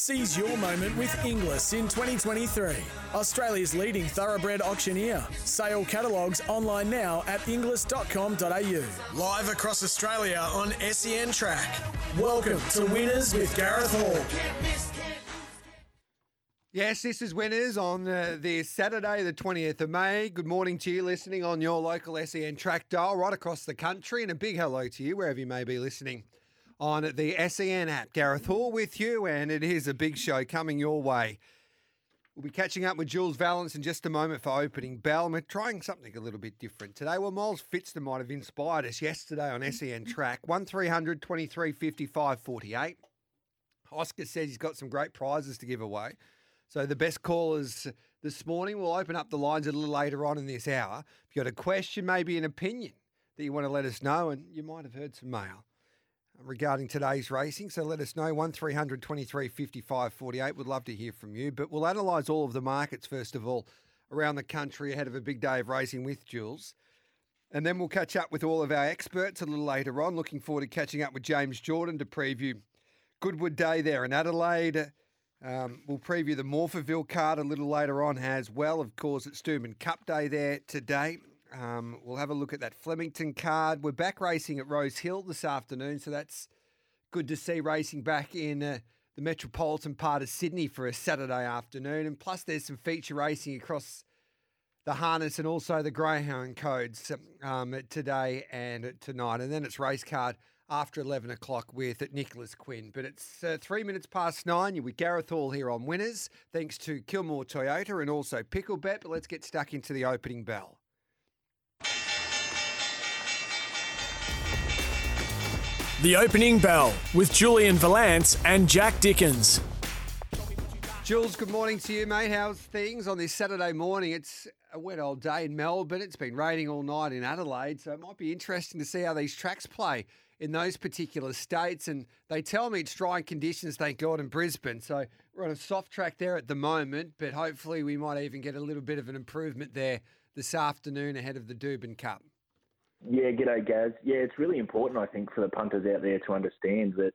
Seize your moment with Inglis in 2023. Australia's leading thoroughbred auctioneer. Sale catalogues online now at inglis.com.au. Live across Australia on SEN Track. Welcome to Winners with Gareth Hall. Yes, this is Winners on uh, the Saturday, the 20th of May. Good morning to you listening on your local SEN track dial right across the country, and a big hello to you wherever you may be listening on the SEN app. Gareth Hall with you, and it is a big show coming your way. We'll be catching up with Jules Vallance in just a moment for opening bell. We're trying something a little bit different today. Well, Miles Fitzner might have inspired us yesterday on SEN track 1300 23 55 48. Oscar says he's got some great prizes to give away. So the best callers this morning will open up the lines a little later on in this hour. If you've got a question, maybe an opinion that you want to let us know, and you might have heard some mail regarding today's racing. So let us know. 1300 23 55 48. Would love to hear from you. But we'll analyse all of the markets, first of all, around the country ahead of a big day of racing with Jules. And then we'll catch up with all of our experts a little later on. Looking forward to catching up with James Jordan to preview Goodwood Day there in Adelaide. Um, we'll preview the Morphettville card a little later on as well. Of course, it's Doomben Cup Day there today. Um, we'll have a look at that Flemington card. We're back racing at Rose Hill this afternoon, so that's good to see racing back in uh, the metropolitan part of Sydney for a Saturday afternoon. And plus, there's some feature racing across the harness and also the greyhound codes um, today and tonight. And then it's race card after 11 o'clock with Nicholas Quinn. But it's uh, three minutes past nine. You're with Gareth Hall here on Winners, thanks to Kilmore Toyota and also Picklebet. But let's get stuck into the opening bell. The opening bell with Julian Vallance and Jack Dickens. Jules, good morning to you, mate. How's things on this Saturday morning? It's a wet old day in Melbourne. It's been raining all night in Adelaide, so it might be interesting to see how these tracks play in those particular states. And they tell me it's dry conditions, thank God, in Brisbane. So we're on a soft track there at the moment, but hopefully we might even get a little bit of an improvement there this afternoon ahead of the Doomben Cup. Yeah, g'day, Gaz. Yeah, it's really important, I think, for the punters out there to understand that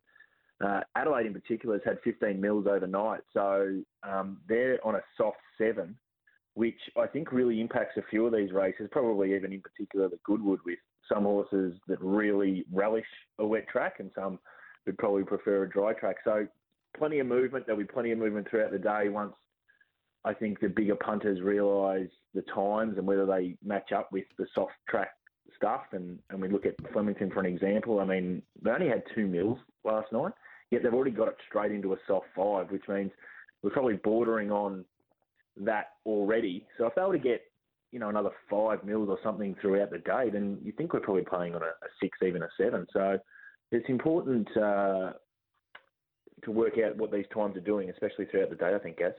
uh, Adelaide in particular has had 15 mils overnight. So um, they're on a soft seven, which I think really impacts a few of these races, probably even in particular the Goodwood with some horses that really relish a wet track and some would probably prefer a dry track. So plenty of movement. There'll be plenty of movement throughout the day once I think the bigger punters realise the times and whether they match up with the soft track stuff. And, and we look at Flemington for an example. I mean, they only had two mils last night, yet they've already got it straight into a soft five, which means we're probably bordering on that already. So if they were to get you know, another five mils or something throughout the day, then you think we're probably playing on a, a six, even a seven. So it's important uh, to work out what these times are doing, especially throughout the day. I think, Gaz.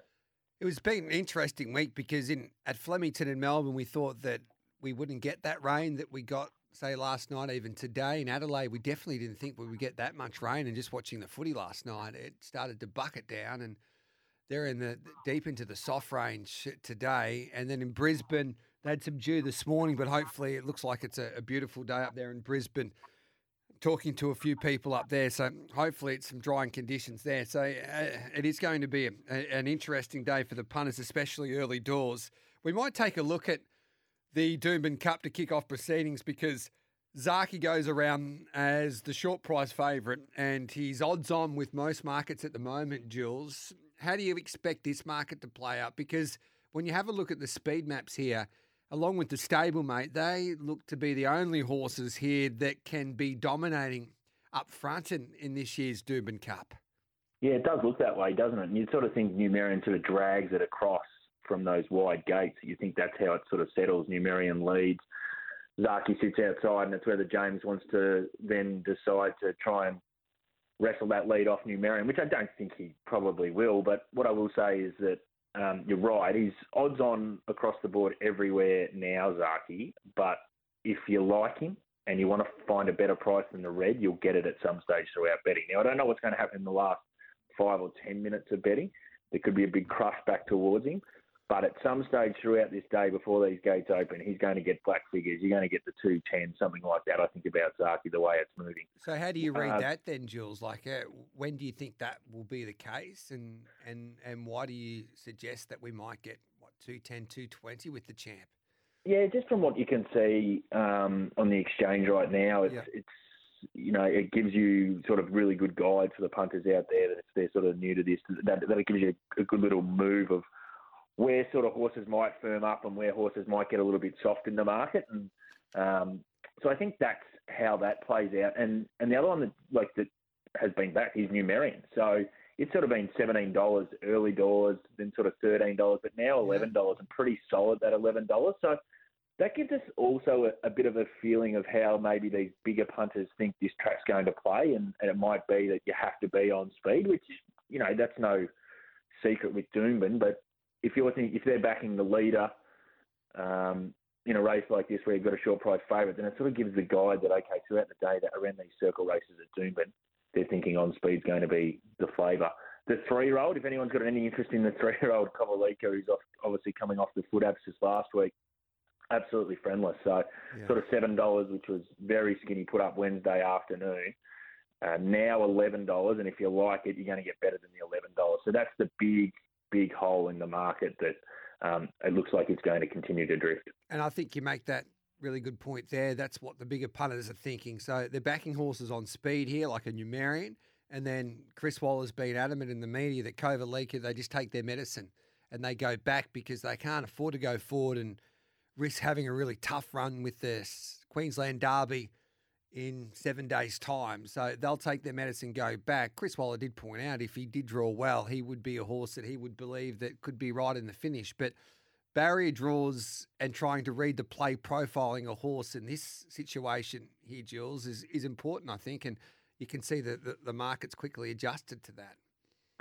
It was been an interesting week because in at Flemington in Melbourne, we thought that we wouldn't get that rain that we got, say, last night, even today in Adelaide. We definitely didn't think we would get that much rain. And just watching the footy last night, it started to bucket down, and they're in the deep into the soft range today. And then in Brisbane, they had some dew this morning, but hopefully it looks like it's a, a beautiful day up there in Brisbane. Talking to a few people up there, so hopefully it's some drying conditions there. So uh, it is going to be a, a, an interesting day for the punters, especially early doors. We might take a look at the Doomben Cup to kick off proceedings because Zaaki goes around as the short price favourite and he's odds on with most markets at the moment, Jules. How do you expect this market to play out? Because when you have a look at the speed maps here, along with the stablemate, they look to be the only horses here that can be dominating up front in, in this year's Doomben Cup. Yeah, it does look that way, doesn't it? And you sort of think Numerian sort of drags it across from those wide gates. You think that's how it sort of settles. Numerian leads. Zaaki sits outside, and it's whether James wants to then decide to try and wrestle that lead off Numerian, which I don't think he probably will. But what I will say is that um, you're right. He's odds on across the board everywhere now, Zaaki. But if you like him and you want to find a better price than the red, you'll get it at some stage throughout betting. Now, I don't know what's going to happen in the last five or ten minutes of betting. There could be a big crush back towards him. But at some stage throughout this day, before these gates open, he's going to get black figures. You're going to get the two ten, something like that. I think about Zaaki, the way it's moving. So how do you read uh, that then, Jules? Like, uh, when do you think that will be the case, and and and why do you suggest that we might get what 210, 220 with the champ? Yeah, just from what you can see um, on the exchange right now, it's, yeah. it's you know it gives you sort of really good guide for the punters out there that if they're sort of new to this, that, that it gives you a good little move of where sort of horses might firm up and where horses might get a little bit soft in the market. And um, so I think that's how that plays out. And and the other one that like that has been back is Numerian. So it's sort of been seventeen dollars early doors, then sort of thirteen dollars, but now eleven dollars and pretty solid that eleven dollars. So that gives us also a, a, bit of a feeling of how maybe these bigger punters think this track's going to play, and, and it might be that you have to be on speed, which you know that's no secret with Doomben, but if you're thinking, if they're backing the leader um, in a race like this where you've got a short price favourite, then it sort of gives the guide that okay, throughout the day that around these circle races at Doomben, they're thinking on speed's going to be the flavour. The three-year-old, if anyone's got any interest in the three-year-old Kovalica, who's off, obviously coming off the foot abscess last week, absolutely friendless. So yeah. sort of seven dollars, which was very skinny, put up Wednesday afternoon. Uh, now eleven dollars, and if you like it, you're going to get better than the eleven dollars. So that's the big big hole in the market that um, it looks like it's going to continue to drift. And I think you make that really good point there. That's what the bigger punters are thinking. So they're backing horses on speed here, like a Numerian. And then Chris Waller's been adamant in the media that Kovalica, they just take their medicine and they go back because they can't afford to go forward and risk having a really tough run with the Queensland Derby in seven days' time. So they'll take their medicine, go back. Chris Waller did point out if he did draw well, he would be a horse that he would believe that could be right in the finish. But barrier draws and trying to read the play profiling a horse in this situation here, Jules, is, is important, I think. And you can see that the, the market's quickly adjusted to that.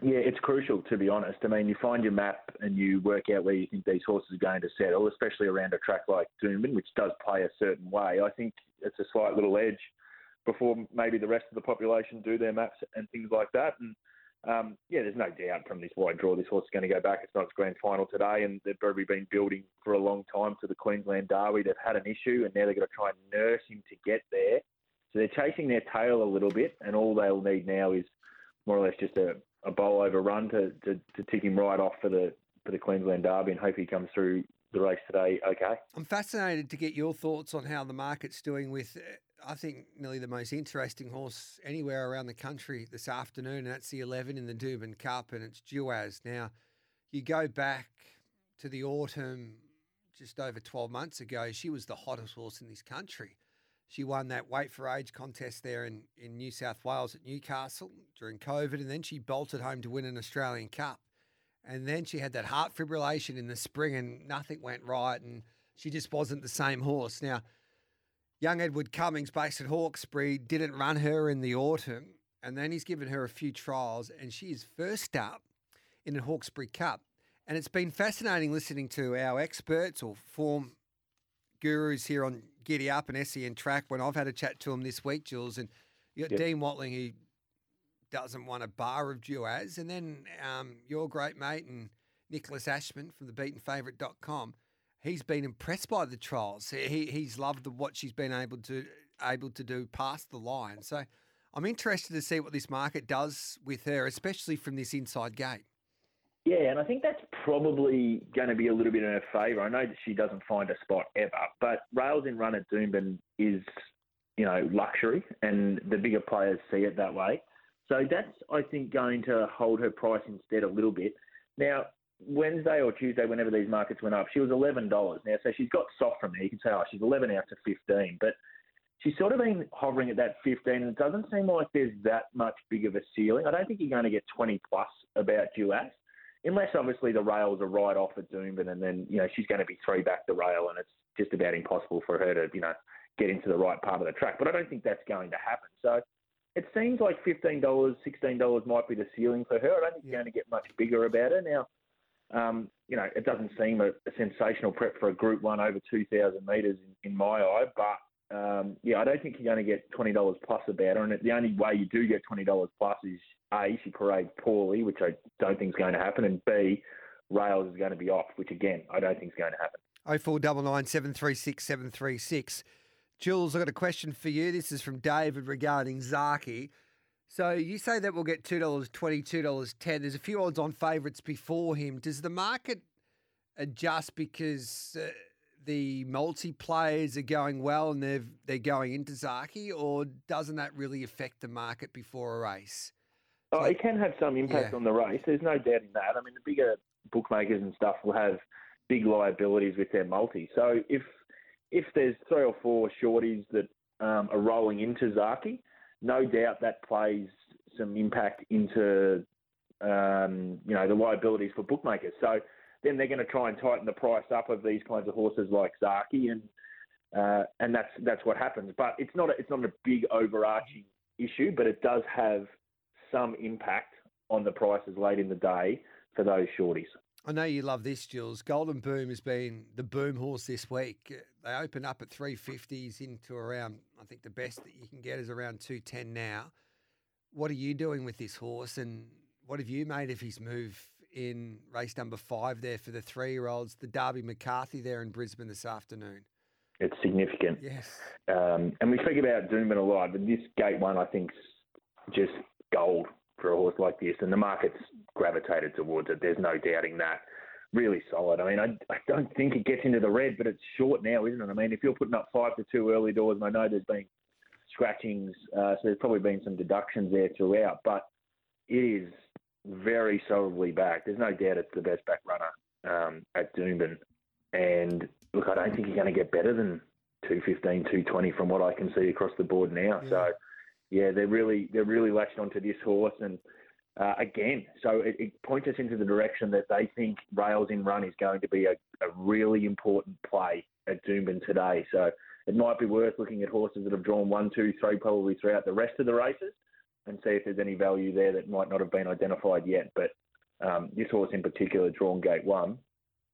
Yeah, it's crucial to be honest. I mean, you find your map and you work out where you think these horses are going to settle, especially around a track like Doomben, which does play a certain way. I think it's a slight little edge before maybe the rest of the population do their maps and things like that. And um, yeah, there's no doubt from this wide draw, this horse is going to go back. It's not its grand final today, and they've probably been building for a long time to the Queensland Derby. They've had an issue, and now they're going to try and nurse him to get there. So they're chasing their tail a little bit, and all they'll need now is more or less just a, a bowl over run to, to, to tick him right off for the for the Queensland Derby and hope he comes through the race today okay. I'm fascinated to get your thoughts on how the market's doing with, I think, nearly the most interesting horse anywhere around the country this afternoon, and that's the 11 in the Doomben Cup, and it's Duais. Now, you go back to the autumn just over 12 months ago, she was the hottest horse in this country. She won that weight for age contest there in, in New South Wales at Newcastle during COVID, and then she bolted home to win an Australian Cup. And then she had that heart fibrillation in the spring, and nothing went right, and she just wasn't the same horse. Now, young Edward Cummings, based at Hawkesbury, didn't run her in the autumn, and then he's given her a few trials, and she is first up in the Hawkesbury Cup. And it's been fascinating listening to our experts or form gurus here on Giddy Up and SEN Track when I've had a chat to him this week, Jules. And you got yep. Dean Watling, who doesn't want a bar of Duais. And then um, your great mate and Nicholas Ashman from the beatenfavourite.com, he's been impressed by the trials. He, he's loved the, what she's been able to able to do past the line. So I'm interested to see what this market does with her, especially from this inside gate. Yeah, and I think that's probably going to be a little bit in her favour. I know that she doesn't find a spot ever, but rails in run at Doomben is, you know, luxury, and the bigger players see it that way. So that's, I think, going to hold her price instead a little bit. Now, Wednesday or Tuesday, whenever these markets went up, she was eleven dollars. Now, so she's got soft from there. You can say, oh, she's eleven out to fifteen, but she's sort of been hovering at that fifteen, and it doesn't seem like there's that much big of a ceiling. I don't think you're going to get twenty plus about Duais, unless obviously the rails are right off at Doomben, and then you know she's going to be three back the rail, and it's just about impossible for her to you know get into the right part of the track. But I don't think that's going to happen. So it seems like fifteen dollars, sixteen dollars might be the ceiling for her. I don't think yeah. you're going to get much bigger about her now. Um, you know, it doesn't seem a, a, sensational prep for a Group One over two thousand metres in, in, my eye, but um, yeah, I don't think you're going to get twenty dollars plus about her. And the only way you do get twenty dollars plus is a she parades poorly, which I don't think is going to happen, and b Rails is going to be off, which again, I don't think is going to happen. 0499 736 736. Jules, I've got a question for you. This is from David regarding Zaaki. So you say that we'll get $2.20, $2.10. There's a few odds on favourites before him. Does the market adjust because uh, the multi players are going well and they're, they're going into Zaaki, or doesn't that really affect the market before a race? Oh, it can have some impact yeah. on the race. There's no doubt in that. I mean, the bigger bookmakers and stuff will have big liabilities with their multi. So if if there's three or four shorties that um, are rolling into Zaaki, no doubt that plays some impact into um, you know the liabilities for bookmakers. So then they're going to try and tighten the price up of these kinds of horses like Zaaki, and uh, and that's that's what happens. But it's not a, it's not a big overarching issue, but it does have some impact on the prices late in the day for those shorties. I know you love this, Jules. Golden Boom has been the boom horse this week. They open up at 350s into around, I think the best that you can get is around 210 now. What are you doing with this horse and what have you made of his move in race number five there for the three year olds, the Derby McCarthy there in Brisbane this afternoon? It's significant. Yes. Um, and we speak about Doomben a lot, but this gate one, I think, just gold for a horse like this, and the market's gravitated towards it. There's no doubting that. Really solid. I mean, I, I don't think it gets into the red, but it's short now, isn't it? I mean, if you're putting up five to two early doors, and I know there's been scratchings, uh, so there's probably been some deductions there throughout, but it is very solidly back. There's no doubt it's the best back runner um, at Doomben. And look, I don't think you're going to get better than 215, 220 from what I can see across the board now. Yeah. So yeah, they're really they're really latched onto this horse, and uh, again, so it, it, points us into the direction that they think Rails in Run is going to be a, a really important play at Doomben today. So it might be worth looking at horses that have drawn one, two, three, probably throughout the rest of the races, and see if there's any value there that might not have been identified yet. But um, this horse in particular, drawn gate one,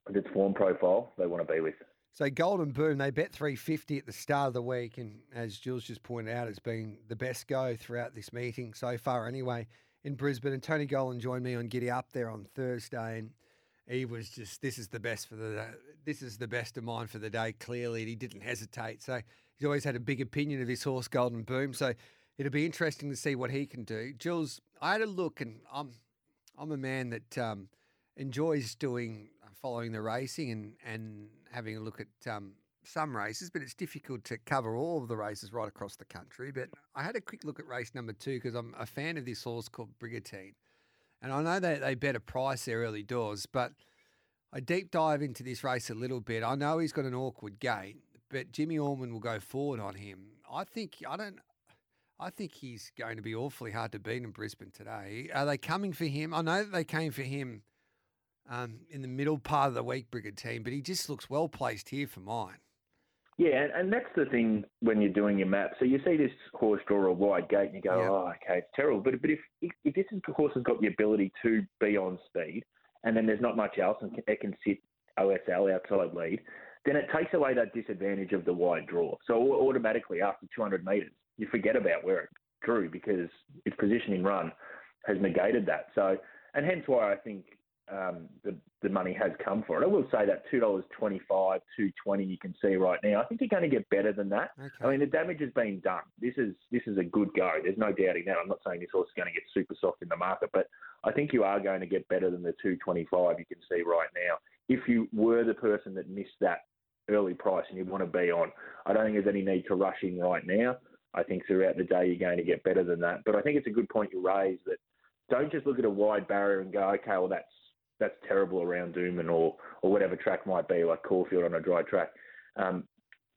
with its form profile, they want to be with. So Golden Boom, they bet 350 at the start of the week, and as Jules just pointed out, it's been the best go throughout this meeting so far. Anyway, in Brisbane, and Tony Gollan joined me on Giddy Up there on Thursday, and he was just, this is the best for the, this is the best of mine for the day. Clearly, and he didn't hesitate. So he's always had a big opinion of his horse, Golden Boom. So it'll be interesting to see what he can do. Jules, I had a look, and I'm, I'm a man that um, enjoys doing following the racing and and having a look at um, some races, but it's difficult to cover all of the races right across the country. But I had a quick look at race number two because I'm a fan of this horse called Brigantine. And I know that they bet a price there early doors, but I deep dive into this race a little bit. I know he's got an awkward gate, but Jimmy Orman will go forward on him. I think I don't I think he's going to be awfully hard to beat in Brisbane today. Are they coming for him? I know that they came for him um, in the middle part of the week, Brigantine, but he just looks well placed here for mine. Yeah, and that's the thing when you're doing your map. So you see this horse draw a wide gate, and you go, "Oh, okay, it's terrible." But but if if this horse has got the ability to be on speed, and then there's not much else, and it can sit OSL outside lead, then it takes away that disadvantage of the wide draw. So automatically after 200 metres, you forget about where it drew because its positioning run has negated that. So and hence why I think um, the, the money has come for it. I will say that two dollars twenty five, two twenty you can see right now. I think you're going to get better than that. Okay. I mean, the damage has been done. This is this is a good go. There's no doubting that. I'm not saying this horse is going to get super soft in the market, but I think you are going to get better than the two twenty five you can see right now. If you were the person that missed that early price and you want to be on, I don't think there's any need to rush in right now. I think throughout the day you're going to get better than that. But I think it's a good point you raised that don't just look at a wide barrier and go, okay, well that's that's terrible around Doomben or or whatever track might be, like Caulfield on a dry track. Um,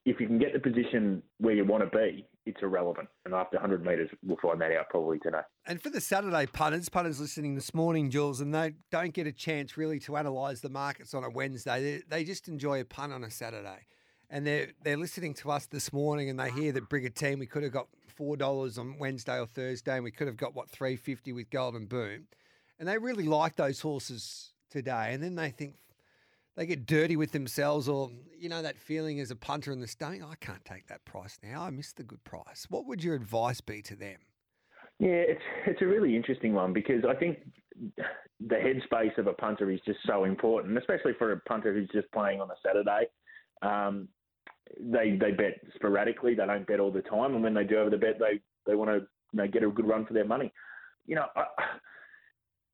if you can get the position where you want to be, it's irrelevant. And after 100 metres, we'll find that out probably today. And for the Saturday punters, punters listening this morning, Jules, and they don't get a chance really to analyse the markets on a Wednesday. They, they just enjoy a punt on a Saturday. And they're, they're listening to us this morning and they hear that Brigantine, we could have got $4 on Wednesday or Thursday and we could have got, what, 350 with Golden Boom. And they really like those horses today, and then they think they get dirty with themselves, or you know that feeling as a punter in the stomach. I can't take that price now. I missed the good price. What would your advice be to them? Yeah, it's it's a really interesting one because I think the headspace of a punter is just so important, especially for a punter who's just playing on a Saturday. Um, they they bet sporadically. They don't bet all the time, and when they do have the bet, they they want to you know, get a good run for their money. You know, I,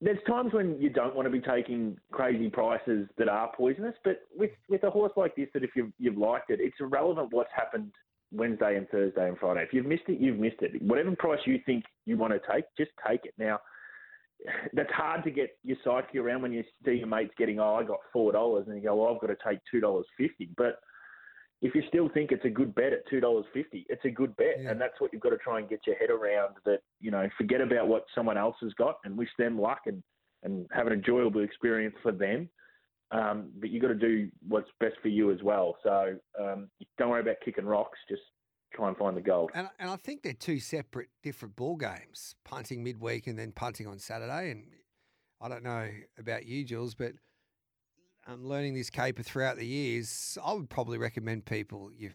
there's times when you don't want to be taking crazy prices that are poisonous, but with with a horse like this, that if you've you've liked it, it's irrelevant what's happened Wednesday and Thursday and Friday. If you've missed it, you've missed it. Whatever price you think you want to take, just take it. Now, that's hard to get your psyche around when you see your mates getting, oh, I got four dollars, and you go, well, I've got to take two dollars fifty. But if you still think it's a good bet at two dollars fifty, it's a good bet, yeah. and that's what you've got to try and get your head around. That you know, forget about what someone else has got, and wish them luck, and and have an enjoyable experience for them. Um, but you've got to do what's best for you as well. So um, don't worry about kicking rocks. Just try and find the gold. And, and I think they're two separate, different ball games. Punting midweek and then punting on Saturday. And I don't know about you, Jules, but um, learning this caper throughout the years, I would probably recommend people you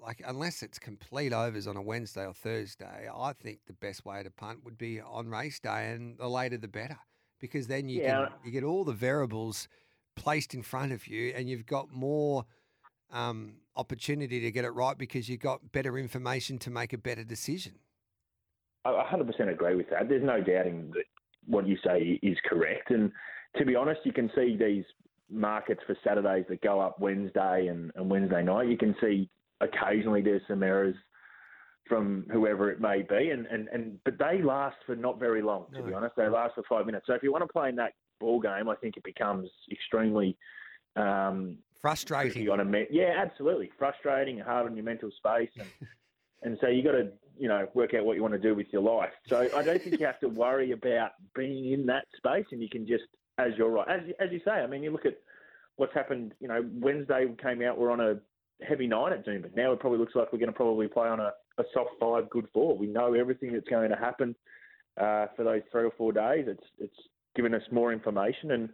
like unless it's complete overs on a Wednesday or Thursday. I think the best way to punt would be on race day, and the later the better, because then you yeah. can you get all the variables placed in front of you, and you've got more um, opportunity to get it right because you've got better information to make a better decision. I 100% agree with that. There's no doubting that what you say is correct. And to be honest, you can see these markets for Saturdays that go up Wednesday and, and Wednesday night. You can see occasionally there's some errors from whoever it may be, and, and, and but they last for not very long. To no. be honest, they last for five minutes. So if you want to play in that ball game, I think it becomes extremely um, frustrating. On a yeah, absolutely frustrating, hard on your mental space, and and so you got to you know work out what you want to do with your life. So I don't think you have to worry about being in that space, and you can just as you're right, as as you say. I mean, you look at what's happened. You know, Wednesday came out. We're on a heavy nine at Doomben. Now it probably looks like we're going to probably play on a, a soft five, good four. We know everything that's going to happen uh, for those three or four days. It's it's given us more information and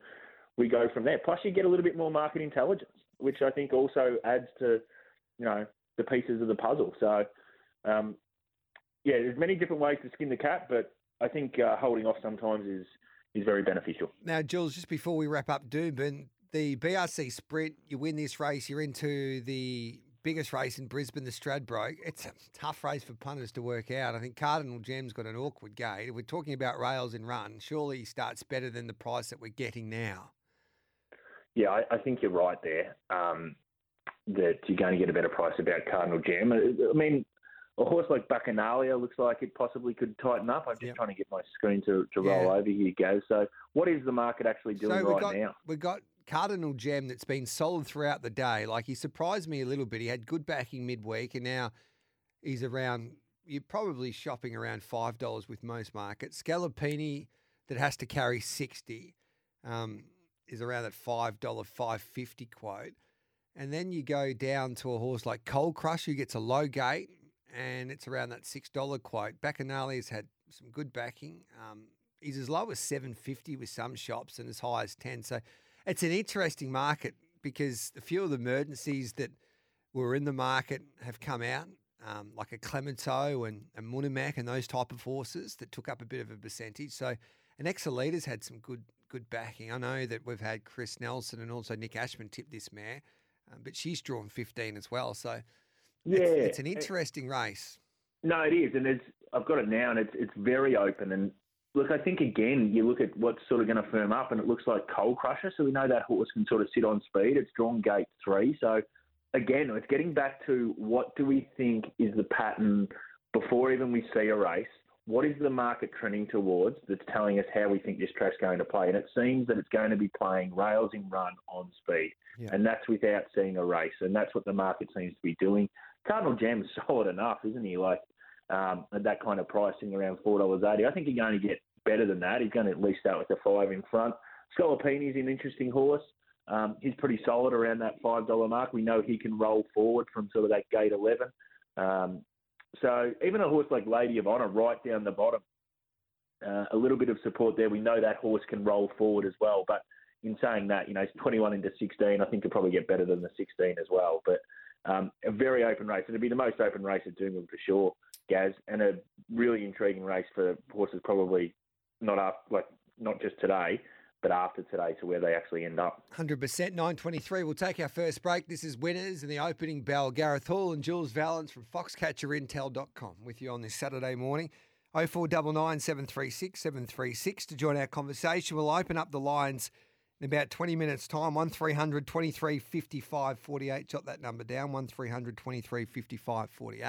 we go from there. Plus, you get a little bit more market intelligence, which I think also adds to, you know, the pieces of the puzzle. So, um, yeah, there's many different ways to skin the cat, but I think uh, holding off sometimes is is very beneficial. Now, Jules, just before we wrap up Doomben, the BRC Sprint, you win this race, you're into the biggest race in Brisbane, the Stradbroke. It's a tough race for punters to work out. I think Cardinal Gem's got an awkward gate. We're talking about rails and run. Surely he starts better than the price that we're getting now. Yeah, I, I think you're right there. Um, that you're going to get a better price about Cardinal Gem. I mean, a horse like Bacchanalia looks like it possibly could tighten up. I'm just yep. trying to get my screen to, to roll yeah. over here, Gaz. So, what is the market actually doing so right got, now? We've got Cardinal Gem that's been solid throughout the day. Like, he surprised me a little bit. He had good backing midweek, and now he's around, you're probably shopping around $5 with most markets. Scalapini that has to carry 60 um, is around that $5, 550 quote. And then you go down to a horse like Cold Crush, who gets a low gate, and it's around that $6 quote. Bacchanali's had some good backing. Um, he's as low as 750 with some shops and as high as 10. So it's an interesting market because a few of the emergencies that were in the market have come out, um, like a Clemenceau and a Munimac and those type of horses that took up a bit of a percentage. So an Exalita's had some good good backing. I know that we've had Chris Nelson and also Nick Ashman tip this mare, um, but she's drawn 15 as well. So yeah, it's, it's an interesting race. No, it is, and it's I've got it now, and it's it's very open. And look, I think again, you look at what's sort of going to firm up, and it looks like Coal Crusher. So we know that horse can sort of sit on speed. It's drawn gate three, so again, it's getting back to what do we think is the pattern before even we see a race what is the market trending towards that's telling us how we think this track's going to play? And it seems that it's going to be playing rails in run on speed. Yeah. And that's without seeing a race. And that's what the market seems to be doing. Cardinal Gem's solid enough, isn't he? Like um, at that kind of pricing around $4.80. I think he's going to get better than that. He's going to at least start with the five in front. Scalapini's an interesting horse. Um, he's pretty solid around that $5 mark. We know he can roll forward from sort of that gate 11. Um, so even a horse like Lady of Honor, right down the bottom, uh, a little bit of support there. We know that horse can roll forward as well. But in saying that, you know, it's 21 into 16. I think it'll probably get better than the 16 as well. But um, a very open race. It'll be the most open race at Doomben for sure, Gaz, and a really intriguing race for horses probably not up like not just today, but after today to where they actually end up. 100%, 923. We'll take our first break. This is Winners and the opening bell. Gareth Hall and Jules Vallance from foxcatcherintel.com with you on this Saturday morning. 0499 736 736 to join our conversation. We'll open up the lines in about 20 minutes' time. 1300 23 55 48. Jot that number down 1300 23 55 48.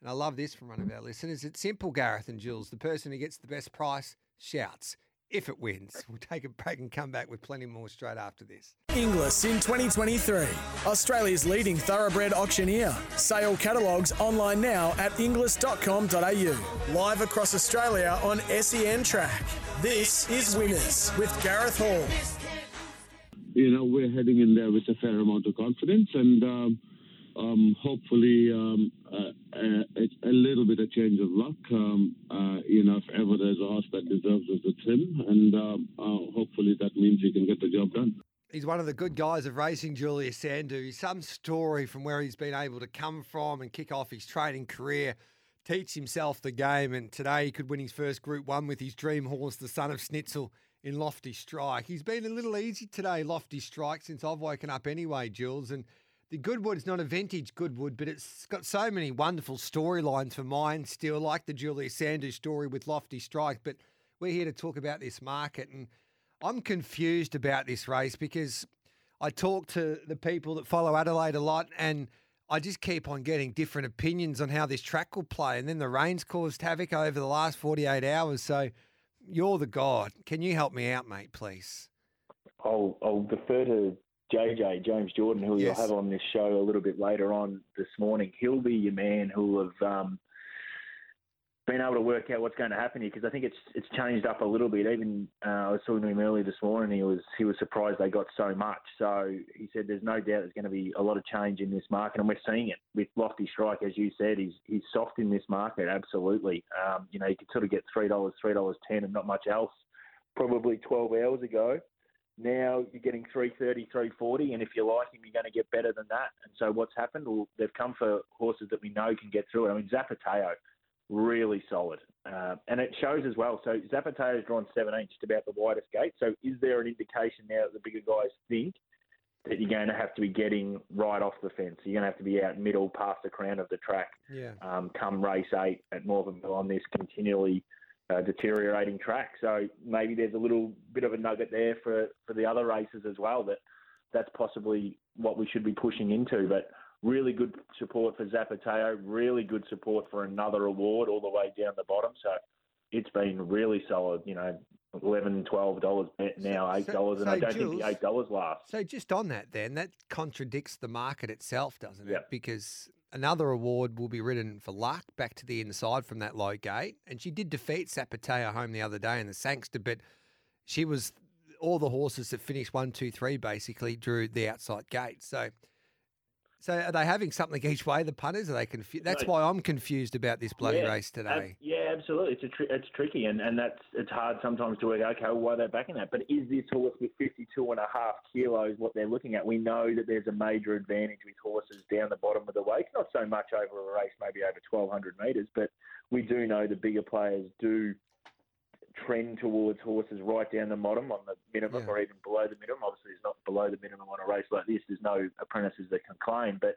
And I love this from one of our listeners. It's simple, Gareth and Jules. The person who gets the best price shouts if it wins. We'll take a break and come back with plenty more straight after this. Inglis in 2023. Australia's leading thoroughbred auctioneer. Sale catalogues online now at inglis.com.au. Live across Australia on SEN Track. This is Winners with Gareth Hall. You know, we're heading in there with a fair amount of confidence and. Um, um, hopefully um, uh, a, a, little bit of change of luck. Um, uh, you know, if ever there's a horse that deserves it, it's him, and um, uh, hopefully that means he can get the job done. He's one of the good guys of racing, Julius Sandhu. Some story from where he's been able to come from and kick off his training career, teach himself the game, and today he could win his first Group One with his dream horse, the son of Snitzel, in Lofty Strike. He's been a little easy today, Lofty Strike, since I've woken up anyway, Jules, and the Goodwood's not a vintage Goodwood, but it's got so many wonderful storylines for mine still, like the Julius Sanders story with Lofty Strike. But we're here to talk about this market, and I'm confused about this race because I talk to the people that follow Adelaide a lot, and I just keep on getting different opinions on how this track will play. And then the rains caused havoc over the last 48 hours. So you're the god. Can you help me out, mate, please? I'll, I'll defer to JJ, James Jordan, who yes. you'll have on this show a little bit later on this morning, he'll be your man who will have um, been able to work out what's going to happen here because I think it's it's changed up a little bit. Even uh, I was talking to him earlier this morning. He was he was surprised they got so much. So he said there's no doubt there's going to be a lot of change in this market, and we're seeing it with Lofty Strike, as you said. He's he's soft in this market, absolutely. Um, you know, you could sort of get three dollars, three dollars ten, and not much else. Probably 12 hours ago. Now you're getting 330, 340, and if you like him, you're going to get better than that. And so what's happened? Well, they've come for horses that we know can get through it. I mean, Zapateo, really solid. Uh, and it shows as well. So Zapateo's drawn 17, just about the widest gate. So is there an indication now that the bigger guys think that you're going to have to be getting right off the fence? You're going to have to be out middle past the crown of the track yeah. um, come race eight at Morphettville on this continually – uh, deteriorating track. So maybe there's a little bit of a nugget there for, for the other races as well that that's possibly what we should be pushing into. But really good support for Zapateo, really good support for another award all the way down the bottom. So it's been really solid, you know, 11 $12 now, $8, so, and so I don't Jules, think the $8 lasts. So just on that then, that contradicts the market itself, doesn't it? Yep. Because another award will be ridden for luck back to the inside from that low gate. And she did defeat Zapateo home the other day in the Sangster, but she was all the horses that finished one, two, three basically drew the outside gate. So so are they having something each way? The punters are they confused? That's why I'm confused about this bloody yeah, race today. yeah, absolutely. It's a tr- it's tricky, and, and that's it's hard sometimes to work. Okay, well, why are they backing that? But is this horse with 52 and a half kilos what they're looking at? We know that there's a major advantage with horses down the bottom of the weight. Not so much over a race, maybe over 1,200 metres, but we do know the bigger players do trend towards horses right down the bottom on the minimum yeah. or even below the minimum. Obviously, it's not below the minimum on a race like this. There's no apprentices that can claim. But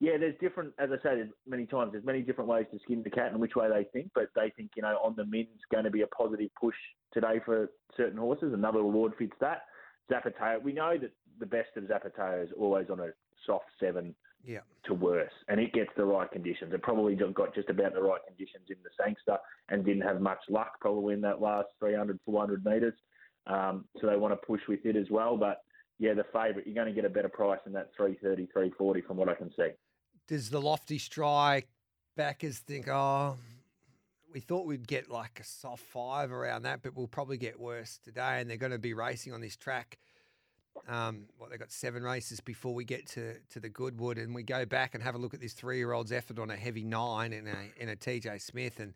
yeah, there's different, as I said many times, there's many different ways to skin the cat and which way they think. But they think, you know, on the min's going to be a positive push today for certain horses. Another award fits that. Zapateo, we know that the best of Zapateo is always on a soft seven yeah. to worse. And it gets the right conditions. It probably got just about the right conditions in the Sangster and didn't have much luck probably in that last 300, 400 metres. Um, so they want to push with it as well. But yeah, the favourite, you're going to get a better price than that 330, 340 from what I can see. Does the lofty strike backers think, oh, we thought we'd get like a soft five around that, but we'll probably get worse today. And they're going to be racing on this track um, what they got seven races before we get to to the Goodwood, and we go back and have a look at this three year old's effort on a heavy nine in a in a TJ Smith, and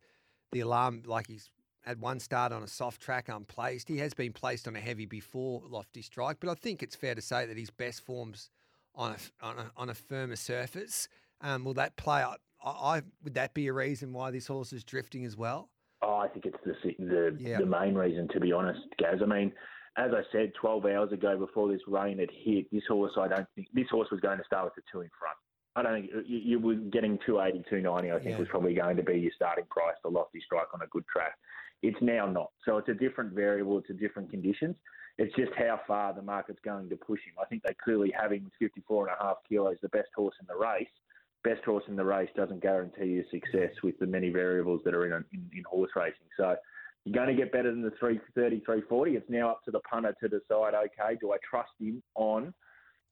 the alarm like he's had one start on a soft track unplaced. He has been placed on a heavy before Lofty Strike, but I think it's fair to say that his best forms on a on a, on a firmer surface. Um, will that play? I, I, would that be a reason why this horse is drifting as well? Oh, I think it's the the, yeah. the main reason, to be honest, Gaz. I mean, as I said 12 hours ago before this rain had hit, this horse I don't think this horse was going to start with the two in front. I don't think you, you were getting 280, 290. I think Yeah. was probably going to be your starting price, the lofty strike on a good track. It's now not. So it's a different variable. It's a different conditions. It's just how far the market's going to push him. I think they clearly have him with 54 and a half kilos, the best horse in the race. Best horse in the race doesn't guarantee you success with the many variables that are in, in, in horse racing. So you're going to get better than the 330, 340. It's now up to the punter to decide, okay, do I trust him on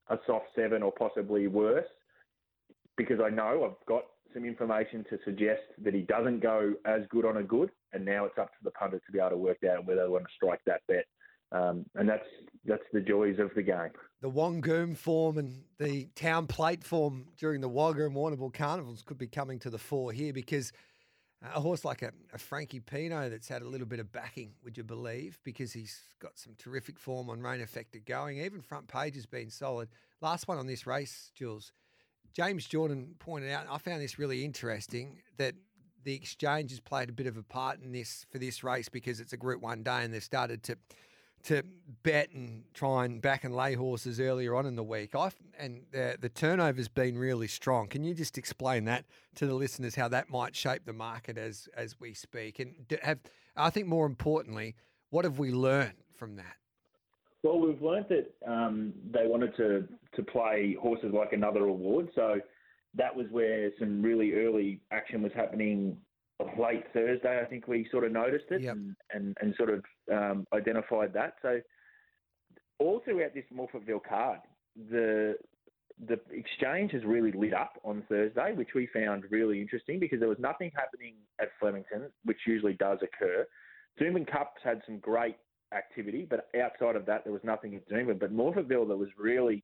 a soft seven or possibly worse? Because I know I've got some information to suggest that he doesn't go as good on a good, and now it's up to the punter to be able to work out whether they want to strike that bet. Um, and that's that's the joys of the game. The Wangoom form and the town plate form during the Wagga and Warrnambool carnivals could be coming to the fore here because a horse like a, a Frankie Pino that's had a little bit of backing, would you believe? Because he's got some terrific form on rain affected going. Even front page has been solid. Last one on this race, Jules. James Jordan pointed out, I found this really interesting that the exchange has played a bit of a part in this for this race because it's a Group One day and they've started to to bet and try and back and lay horses earlier on in the week. I and the, the turnover's been really strong. Can you just explain that to the listeners how that might shape the market as as we speak? And have I think more importantly, what have we learned from that? Well, we've learned that um, they wanted to, to play horses like another award. So that was where some really early action was happening late Thursday. I think we sort of noticed it Yep. and, and, and sort of um, identified that. So all throughout this Morphettville card, the the exchange has really lit up on Thursday, which we found really interesting because there was nothing happening at Flemington, which usually does occur. Doomben Cups had some great activity, but outside of that, there was nothing at Doomben. But Morphettville, there was really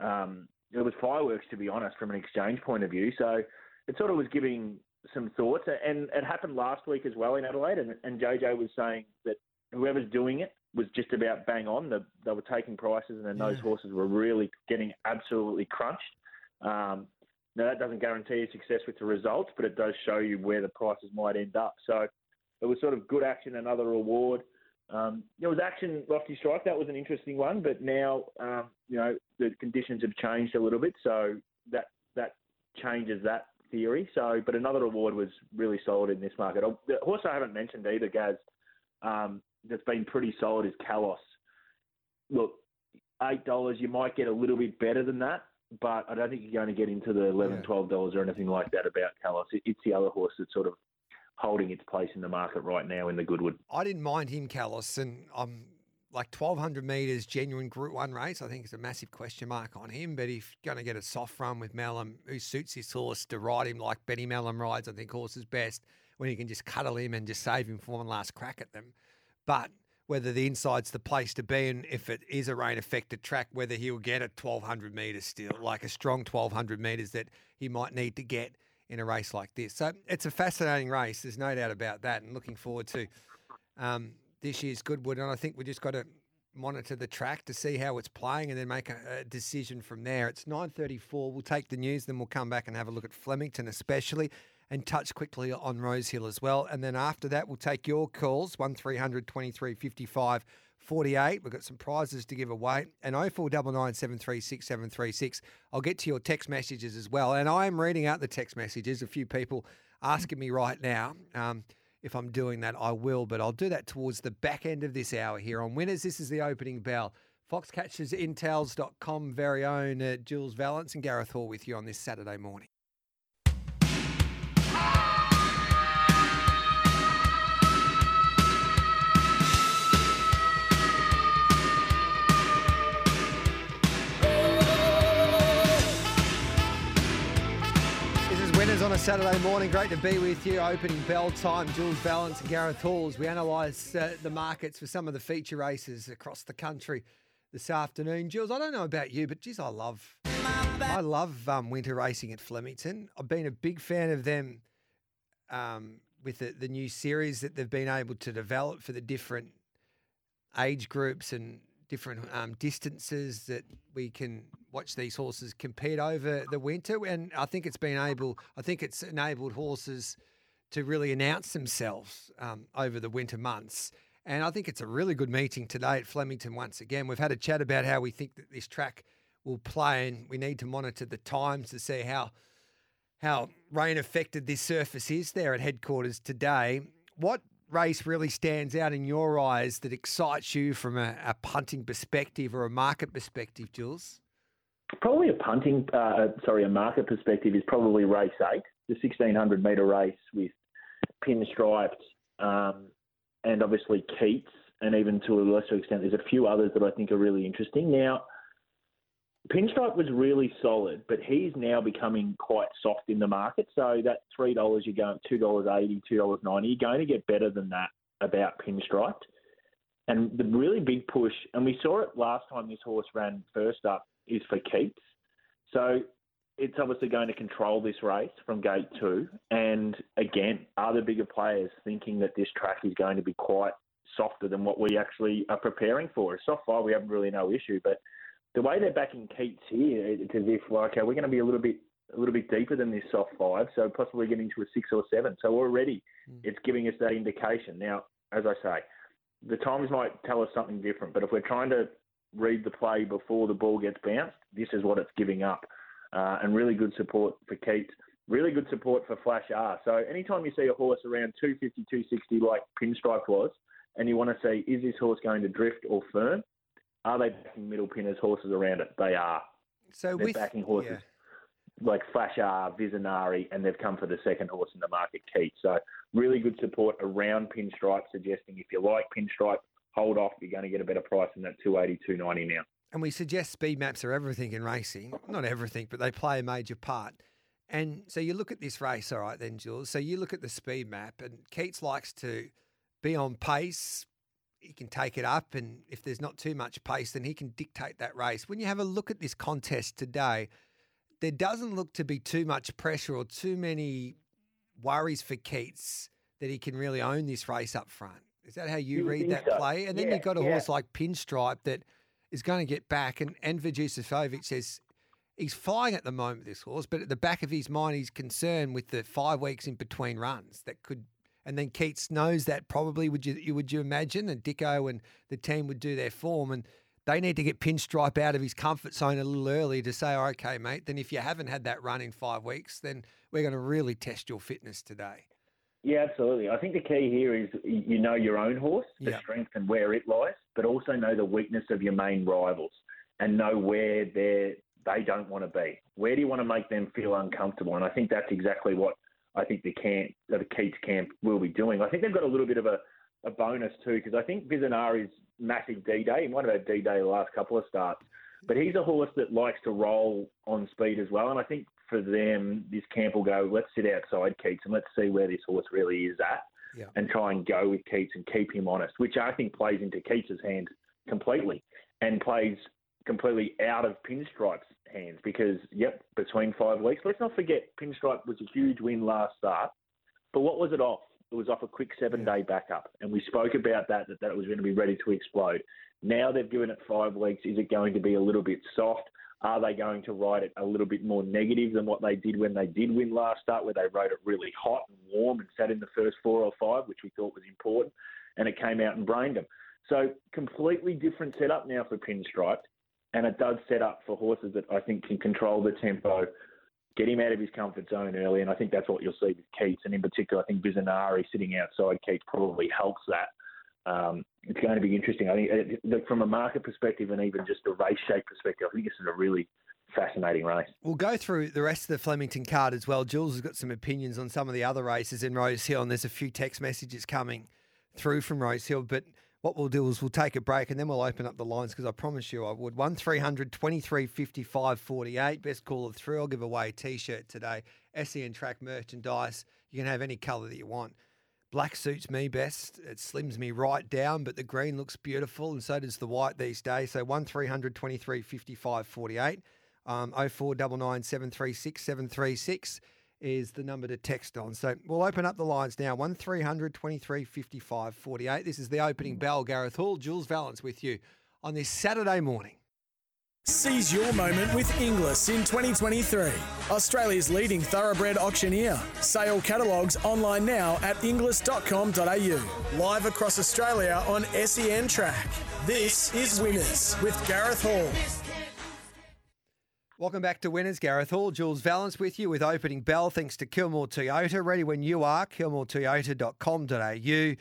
um, it was fireworks, to be honest, from an exchange point of view. So it sort of was giving some thoughts, and it happened last week as well in Adelaide. And, and JJ was saying that whoever's doing it was just about bang on. The, they were taking prices, and then those horses were really getting absolutely crunched. Um, now that doesn't guarantee you success with the results, but it does show you where the prices might end up. So it was sort of good action, another reward. Um, there was action, lofty strike. That was an interesting one, but now um, you know the conditions have changed a little bit, so that that changes that theory. So, but another award was really solid in this market. Oh, The horse I haven't mentioned either, Gaz, um, that's been pretty solid is Kalos. Look, eight dollars, you might get a little bit better than that, but I don't think you're going to get into the eleven, Yeah. twelve dollars or anything like that about Kalos. It, it's the other horse that's sort of holding its place in the market right now in the Goodwood. I didn't mind him, Callis, and I'm like 1200 metres genuine Group One race. I think it's a massive question mark on him, but if going to get a soft run with Melham, who suits his horse to ride him like Benny Melham rides, I think horse is best when you can just cuddle him and just save him for one last crack at them. But whether the inside's the place to be, and if it is a rain affected track, whether he'll get a 1200 metres still, like a strong 1200 metres that he might need to get in a race like this. So it's a fascinating race. There's no doubt about that, and looking forward to um, this year's Goodwood. And I think we just got to monitor the track to see how it's playing, and then make a, a decision from there. It's 9:34. We'll take the news, then we'll come back and have a look at Flemington, especially. And touch quickly on Rosehill as well. And then after that, we'll take your calls 1300 23 55 48. We've got some prizes to give away. And 0499 736 736. I'll get to your text messages as well. And I am reading out the text messages. A few people asking me right now. Um, if I'm doing that, I will, but I'll do that towards the back end of this hour here on Winners. This is the opening bell. Foxcatchers Intels.com very own uh, Jules Vallance and Gareth Hall with you on this Saturday morning. Saturday morning. Great to be with you. Opening bell time. Jules Vallance and Gareth Hall as we analyse uh, the markets for some of the feature races across the country this afternoon. Jules, I don't know about you, but geez, I love, I love um, winter racing at Flemington. I've been a big fan of them um, with the, the new series that they've been able to develop for the different age groups and different um, distances that we can watch these horses compete over the winter. And I think it's been able, I think it's enabled horses to really announce themselves um, over the winter months. And I think it's a really good meeting today at Flemington once again. We've had a chat about how we think that this track will play, and we need to monitor the times to see how how rain affected this surface is there at headquarters today. What race really stands out in your eyes that excites you from a, a punting perspective or a market perspective, Jules? Probably a punting, uh, sorry, a market perspective is probably race eight, the 1600 metre race with pinstriped um, and obviously Keats, and even to a lesser extent, there's a few others that I think are really interesting. Now, Pinstripe was really solid, but he's now becoming quite soft in the market. So that three dollars you're going two dollars eighty, two dollars ninety, you're going to get better than that about Pinstriped. And the really big push, and we saw it last time this horse ran first up, is for Keats. So it's obviously going to control this race from gate two. And again, are the bigger players thinking that this track is going to be quite softer than what we actually are preparing for? A soft fire, we haven't really no issue, but the way they're backing Keats here, it's as if like okay, we're going to be a little bit a little bit deeper than this soft five, so possibly getting to a six or seven. So already mm. it's giving us that indication. Now, as I say, the times might tell us something different, but if we're trying to read the play before the ball gets bounced, this is what it's giving up. Uh, and really good support for Keats. Really good support for Flash R. So anytime you see a horse around 250, 260 like Pinstripe was, and you want to see is this horse going to drift or firm, are they backing middle pinners, horses around it? They are. So They're with, backing horses yeah. like Flash R, Visionary, and they've come for the second horse in the market, Keats. So really good support around Pinstripe, suggesting if you like Pinstripe, hold off. You're going to get a better price than that 280, 290 now. And we suggest speed maps are everything in racing. Not everything, but they play a major part. And so you look at this race, all right, then, Jules. So you look at the speed map, and Keats likes to be on pace, he can take it up, and if there's not too much pace, then he can dictate that race. When you have a look at this contest today, there doesn't look to be too much pressure or too many worries for Keats that he can really own this race up front. Is that how you, you read that so. play? And then you've got a yeah. horse like Pinstripe that is going to get back, and Enver Jusufovic says he's flying at the moment, this horse, but at the back of his mind, he's concerned with the five weeks in between runs that could and then Keats knows that probably would you would you imagine and Dicko and the team would do their form and they need to get pinstripe out of his comfort zone a little early to say, oh, okay, mate, then if you haven't had that run in five weeks, then we're going to really test your fitness today. Yeah, absolutely. I think the key here is you know your own horse, the strength and where it lies, but also know the weakness of your main rivals and know where they they don't want to be. Where do you want to make them feel uncomfortable? And I think that's exactly what I think the camp, uh, the Keats camp will be doing. I think they've got a little bit of a, a bonus too, because I think Visionari's massive D day. He might have had D day the last couple of starts, but he's a horse that likes to roll on speed as well. And I think for them, this camp will go, let's sit outside Keats and let's see where this horse really is at. Yeah. And try and go with Keats and keep him honest, which I think plays into Keats's hands completely and plays completely out of Pinstripe's hands because, yep, between five weeks. Let's not forget, Pinstripe was a huge win last start, but what was it off? It was off a quick seven day backup, and we spoke about that, that that it was going to be ready to explode. Now they've given it five weeks. Is it going to be a little bit soft? Are they going to ride it a little bit more negative than what they did when they did win last start, where they rode it really hot and warm and sat in the first four or five, which we thought was important, and it came out and brained them. So completely different setup now for Pinstripe and it does set up for horses that I think can control the tempo, get him out of his comfort zone early, and I think that's what you'll see with Keats, and in particular, I think Visionari sitting outside Keats probably helps that. Um, it's going to be interesting. I think uh, from a market perspective and even just a race shape perspective, I think this is a really fascinating race. We'll go through the rest of the Flemington card as well. Jules has got some opinions on some of the other races in Rose Hill, and there's a few text messages coming through from Rose Hill, but what we'll do is we'll take a break and then we'll open up the lines because I promise you I would. 1 300 23 55 48. Best call of three. I'll give away a t shirt today. SEN track merchandise. You can have any colour that you want. Black suits me best. It slims me right down, but the green looks beautiful and so does the white these days. So 1 300 23 55 48. Um, 0499 736 736 is the number to text on. So we'll open up the lines now. 1300 23 55 48. This is the opening mm. bell. Gareth Hall, Jules Vallance with you on this Saturday morning. Seize your moment with Inglis in 2023. Australia's leading thoroughbred auctioneer. Sale catalogues online now at inglis.com.au. Live across Australia on SEN Track. This is Winners with Gareth Hall. Welcome back to Winners. Gareth Hall, Jules Vallance with you with opening bell. Thanks to Kilmore Toyota. Ready when you are. KilmoreToyota.com.au.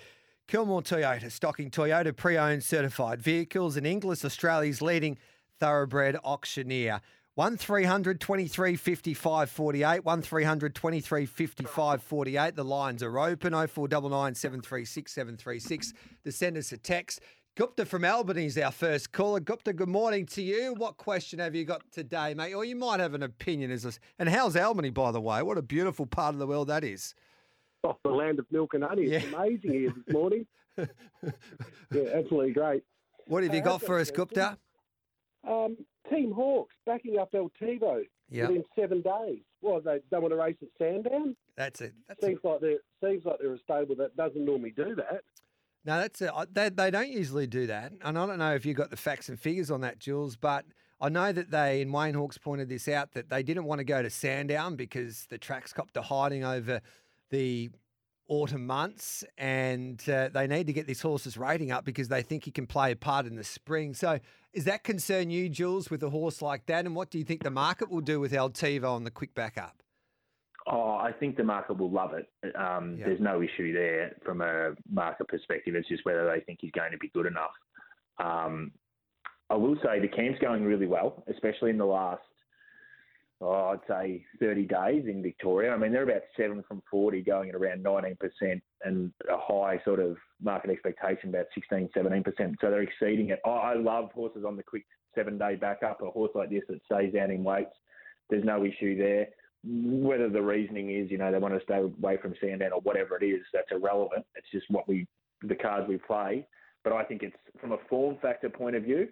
Kilmore Toyota, stocking Toyota pre owned certified vehicles and Inglis, Australia's leading thoroughbred auctioneer. 1300 23 55 48. 1300 23 55 48. The lines are open. 0499 736 736. To send us a text. Gupta from Albany is our first caller. Gupta, good morning to you. What question have you got today, mate? Or you might have an opinion as this. And how's Albany, by the way? What a beautiful part of the world that is. Oh, the land of milk and honey. It's amazing here this morning. yeah, absolutely great. What have you I got for us. Gupta? Um, Team Hawkes backing up El Tivo Yeah, within seven days. Well, they don't want to race at Sandown. that's it. That's it. Seems like they're seems like they're a stable that doesn't normally do that. No, that's it. They, they don't usually do that. And I don't know if you got the facts and figures on that, Jules, but I know that they, and Wayne Hawkes pointed this out, that they didn't want to go to Sandown because the track's copped to hiding over the autumn months and uh, they need to get this horse's rating up because they think he can play a part in the spring. So is that concern you, Jules, with a horse like that? And what do you think the market will do with Altivo on the quick backup? Oh, I think the market will love it. Um, Yeah. There's no issue there from a market perspective. It's just whether they think he's going to be good enough. Um, I will say the camp's going really well, especially in the last, oh, I'd say 30 days in Victoria. I mean, they're about seven from 40, going at around 19%, and a high sort of market expectation about 16, 17%. So they're exceeding it. I, I love horses on the quick seven day backup. A horse like this that stays down in weights, there's no issue there whether the reasoning is, you know, they want to stay away from Sandown or whatever it is, that's irrelevant. It's just what we, the cards we play. But I think it's from a form factor point of view,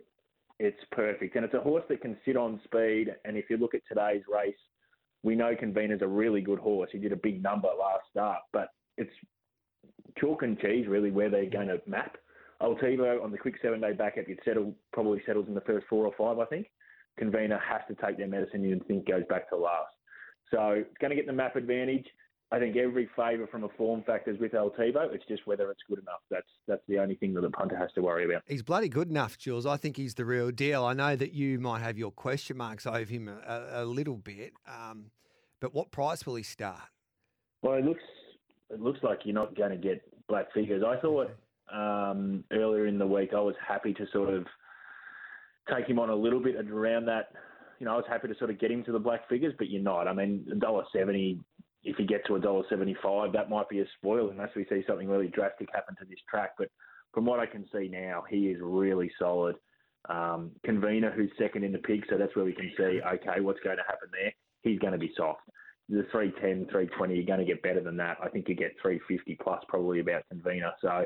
it's perfect. And it's a horse that can sit on speed. And if you look at today's race, we know Convener's a really good horse. He did a big number last start, but it's chalk and cheese really where they're going to map. Altivo on the quick seven day backup, it settle probably settles in the first four or five, I think. Convener has to take their medicine you think goes back to last. So it's going to get the map advantage. I think every favour from a form factor is with Altivo. It's just whether it's good enough. That's that's the only thing that the punter has to worry about. He's bloody good enough, Jules. I think he's the real deal. I know that you might have your question marks over him a, a little bit, um, but what price will he start? Well, it looks it looks like you're not going to get black figures. I thought um, earlier in the week I was happy to sort of take him on a little bit around that. You know, I was happy to sort of get him to the black figures, but you're not. I mean, a dollar seventy. If you get to a dollar seventy-five, that might be a spoil unless we see something really drastic happen to this track. But from what I can see now, he is really solid. Um, Convener, who's second in the pig, so that's where we can see, okay, what's going to happen there? He's going to be soft. The 310, 320, you're going to get better than that. I think you get 350 plus probably about Convener. So,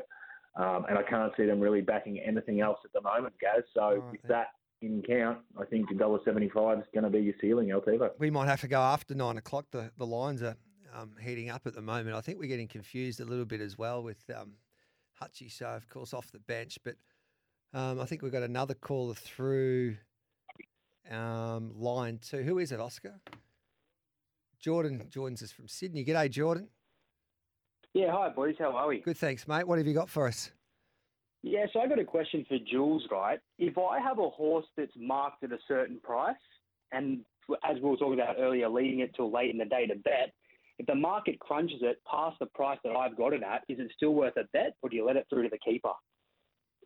um, and I can't see them really backing anything else at the moment, Gaz. So right, with that in count, I think $1.75 is going to be your ceiling, Altivo. We might have to go after nine o'clock. The, the lines are um, heating up at the moment. I think we're getting confused a little bit as well with um, Hutchie, so of course off the bench. But um, I think we've got another caller through um, line two. Who is it, Oscar? Jordan joins us from Sydney. G'day, Jordan. Yeah, hi boys. How are we? Good, thanks, mate. What have you got for us? Yeah, so I got a question for Jules, right? If I have a horse that's marked at a certain price, and as we were talking about earlier, leading it till late in the day to bet, if the market crunches it past the price that I've got it at, is it still worth a bet, or do you let it through to the keeper?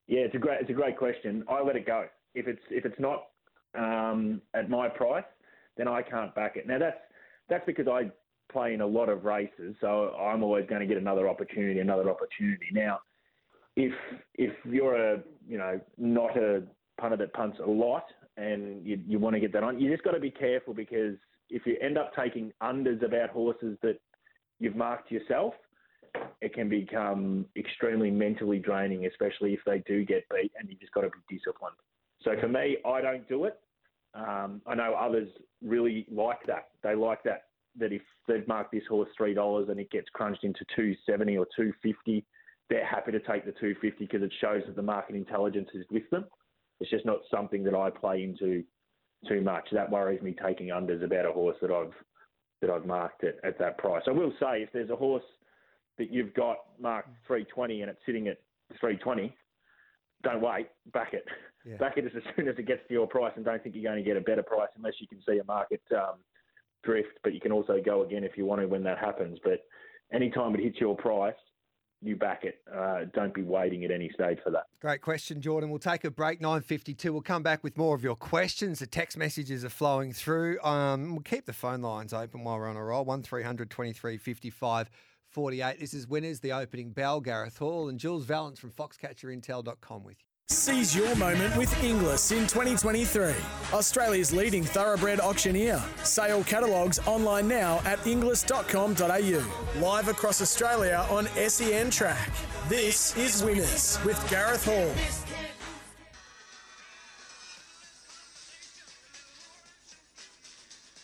Yeah, it's a great it's a great question. I let it go. If it's if it's not um, at my price, then I can't back it. Now that's that's because I play in a lot of races, so I'm always going to get another opportunity, another opportunity. Now, if if you're a you know not a punter that punts a lot and you you want to get that on, you just got to be careful because if you end up taking unders about horses that you've marked yourself, it can become extremely mentally draining, especially if they do get beat and you just got to be disciplined. So for me, I don't do it. Um, I know others really like that. They like that that if they've marked this horse three dollars and it gets crunched into two seventy or two fifty, they're happy to take the two fifty because it shows that the market intelligence is with them. It's just not something that I play into too much. That worries me taking unders about a horse that I've that I've marked at, at that price. I will say if there's a horse that you've got marked 320 and it's sitting at 320, don't wait, back it. Yeah. Back it as soon as it gets to your price and don't think you're going to get a better price unless you can see a market um, drift. But you can also go again if you want to when that happens. But anytime it hits your price, you back it. Uh, don't be waiting at any stage for that. Great question, Jordan. We'll take a break, 9.52. We'll come back with more of your questions. The text messages are flowing through. Um, we'll keep the phone lines open while we're on a roll. 1300 23 55 48. This is Winners, the opening bell. Gareth Hall and Jules Vallance from foxcatcherintel.com with you. Seize your moment with Inglis in 2023. Australia's leading thoroughbred auctioneer. Sale catalogues online now at inglis.com.au. Live across Australia on SEN Track. This is Winners with Gareth Hall.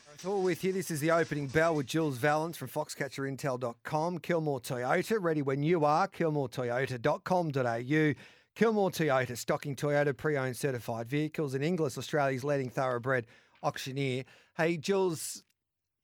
Gareth Hall with you. This is the opening bell with Jules Vallance from foxcatcherintel.com. Kilmore Toyota, ready when you are. KilmoreToyota.com.au. Kilmore Toyota, stocking Toyota pre-owned certified vehicles in Inglis, Australia's leading thoroughbred auctioneer. Hey, Jules,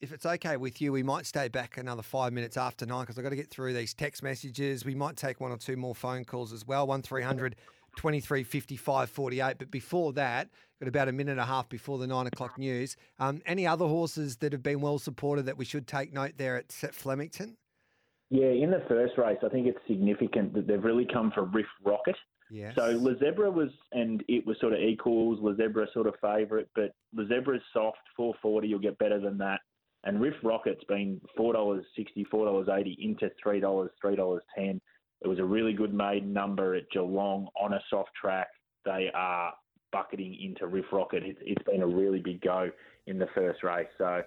if it's okay with you, we might stay back another five minutes after nine because I've got to get through these text messages. We might take one or two more phone calls as well. One 23 55 48. But before that, got about a minute and a half before the nine o'clock news. Um, any other horses that have been well supported that we should take note there at Set Flemington? Yeah, in the first race, I think it's significant that they've really come for Riff Rocket. Yes. So Lezebra was, and it was sort of equals. Lezebra sort of favourite, but Lezebra's soft, four forty. You'll get better than that. And Riff Rocket's been four dollars sixty, four dollars eighty into three dollars, three dollars ten. It was a really good maiden number at Geelong on a soft track. They are bucketing into Riff Rocket. It's, it's been a really big go in the first race. So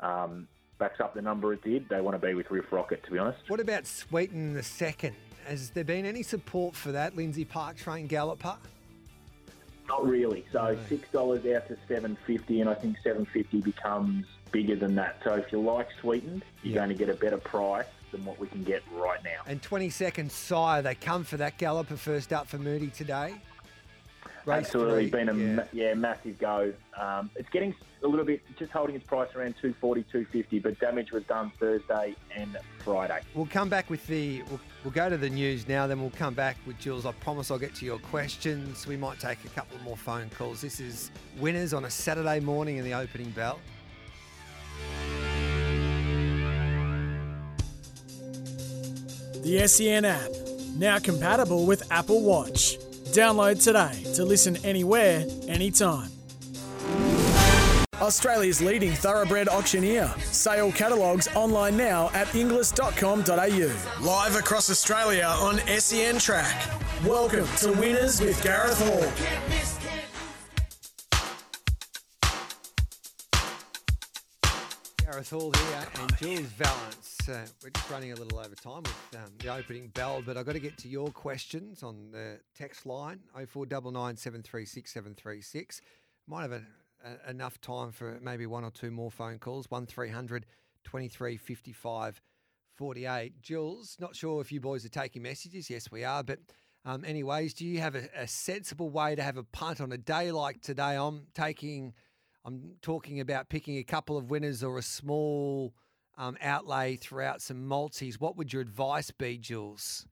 um, backs up the number it did. They want to be with Riff Rocket, to be honest. What about Sweeten the second? Has there been any support for that, Lindsay Park train galloper? Not really. So six dollars out to seven fifty, and I think seven fifty becomes bigger than that. So if you like sweetened, you're Yeah. going to get a better price than what we can get right now. And 20 seconds sire, they come for that galloper first up for Moody today. Race Absolutely, three, been a yeah. ma- yeah massive go. Um, it's getting a little bit just holding its price around 240, 250, but damage was done Thursday and Friday. We'll come back with the. We'll, we'll go to the news now, then we'll come back with Jules. I promise I'll get to your questions. We might take a couple more phone calls. This is winners on a Saturday morning in the opening bell. The SEN app, now compatible with Apple Watch. Download today to listen anywhere, anytime. Australia's leading thoroughbred auctioneer. Sale catalogues online now at inglis.com.au. Live across Australia on SEN Track. Welcome to Winners with Gareth Hall. Gareth Hall here and Jules Vallance. Uh, we're just running a little over time with um, the opening bell, but I've got to get to your questions on the text line 0499 736 736. Might have a, a, enough time for maybe one or two more phone calls 1300 23 55 48. Jules, not sure if you boys are taking messages. Yes, we are. But, um, anyways, do you have a, a sensible way to have a punt on a day like today? I'm taking. I'm talking about picking a couple of winners or a small um, outlay throughout some multis. What would your advice be, Jules?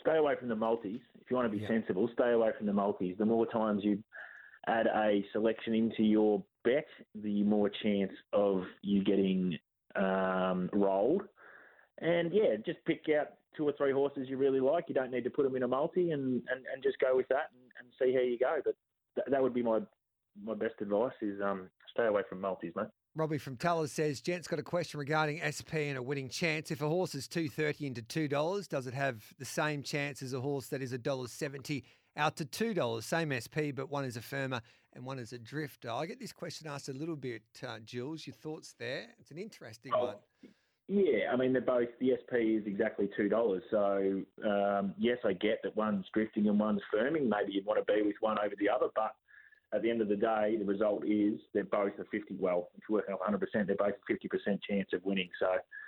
Stay away from the multis. If you want to be Yeah. sensible, stay away from the multis. The more times you add a selection into your bet, the more chance of you getting um, rolled. And yeah, just pick out two or three horses you really like. You don't need to put them in a multi, and, and, and just go with that and, and see how you go. But th- that would be my my best advice: is um, stay away from multis, mate. Robbie from Tellers says, Gent's got a question regarding SP and a winning chance. If a horse is two thirty into two dollars, does it have the same chance as a horse that is a dollar seventy out to two dollars? Same SP, but one is a firmer and one is a drifter. I get this question asked a little bit, uh, Jules. Your thoughts there? It's an interesting Oh, one. Yeah, I mean they're both. The SP is exactly two dollars. So um, yes, I get that one's drifting and one's firming. Maybe you'd want to be with one over the other, but at the end of the day, the result is they're both a fifty. Well, if you're working off 100 percent, they're both a fifty percent chance of winning. So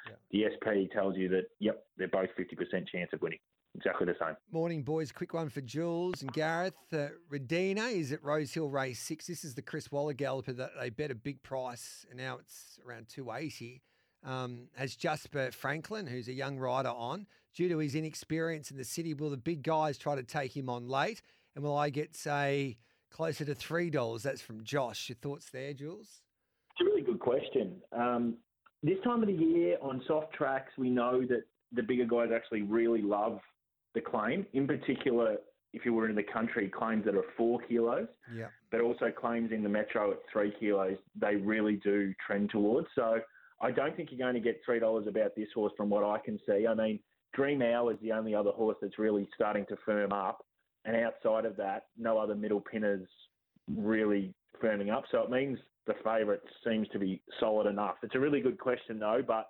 Yeah. the SP tells you that yep, they're both fifty percent chance of winning. exactly the same. Morning, boys. Quick one for Jules and Gareth. Uh, Redina is at Rose Hill Race Six. This is the Chris Waller galloper that they bet a big price, and now it's around two eighty. Um, has Jasper Franklin, who's a young rider, on due to his inexperience in the city. Will the big guys try to take him on late, and will I get say closer to three dollars? That's from Josh. Your thoughts there, Jules? It's a really good question. Um, this time of the year on soft tracks, we know that the bigger guys actually really love the claim. In particular, if you were in the country, claims that are four kilos, Yeah. but also claims in the metro at three kilos, they really do trend towards. So I don't think you're going to get three dollars about this horse from what I can see. I mean, Dream Hour is the only other horse that's really starting to firm up, and outside of that, no other middle pinners really firming up. So it means the favourite seems to be solid enough. It's a really good question though, but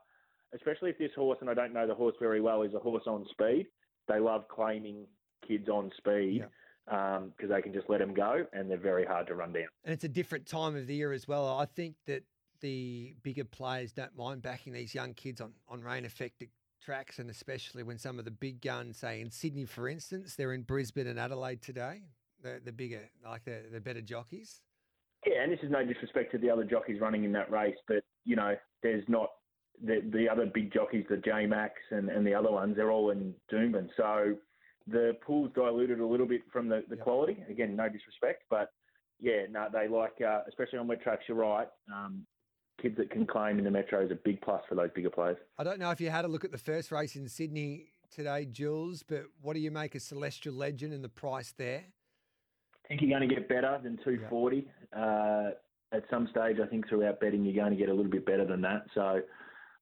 especially if this horse, and I don't know the horse very well, is a horse on speed. They love claiming kids on speed because um, they can just let them go, and they're very hard to run down. And it's a different time of the year as well. I think that the bigger players don't mind backing these young kids on, on rain affected tracks, and especially when some of the big guns, say in Sydney, for instance, they're in Brisbane and Adelaide today. The, the bigger, like the, the better jockeys. Yeah, and this is no disrespect to the other jockeys running in that race, but you know, there's not the the other big jockeys, the J Max and, and the other ones. They're all in Doomben, so the pool's diluted a little bit from the, the Yep. quality. Again, no disrespect, but yeah, no, they like, uh, especially on wet tracks. You're right. Um, kids that can claim in the metro is a big plus for those bigger players. I don't know if you had a look at the first race in Sydney today, Jules, but what do you make of Celestial Legend and the price there? I think you're going to get better than 240. Uh, at some stage, I think throughout betting, you're going to get a little bit better than that. So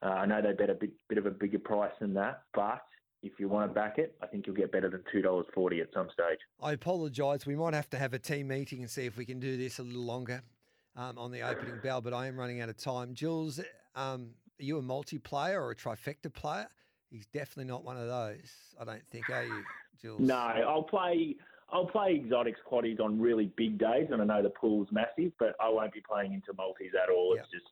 uh, I know they bet a bit, bit of a bigger price than that, but if you want to back it, I think you'll get better than $2.40 at some stage. I apologise. We might have to have a team meeting and see if we can do this a little longer um, on the opening bell, but I am running out of time. Jules, um, are you a multiplayer or a trifecta player? He's definitely not one of those. I don't think, are you, Jules? No, I'll play. I'll play exotics quaddies on really big days, and I know the pool's massive, but I won't be playing into multis at all. It's just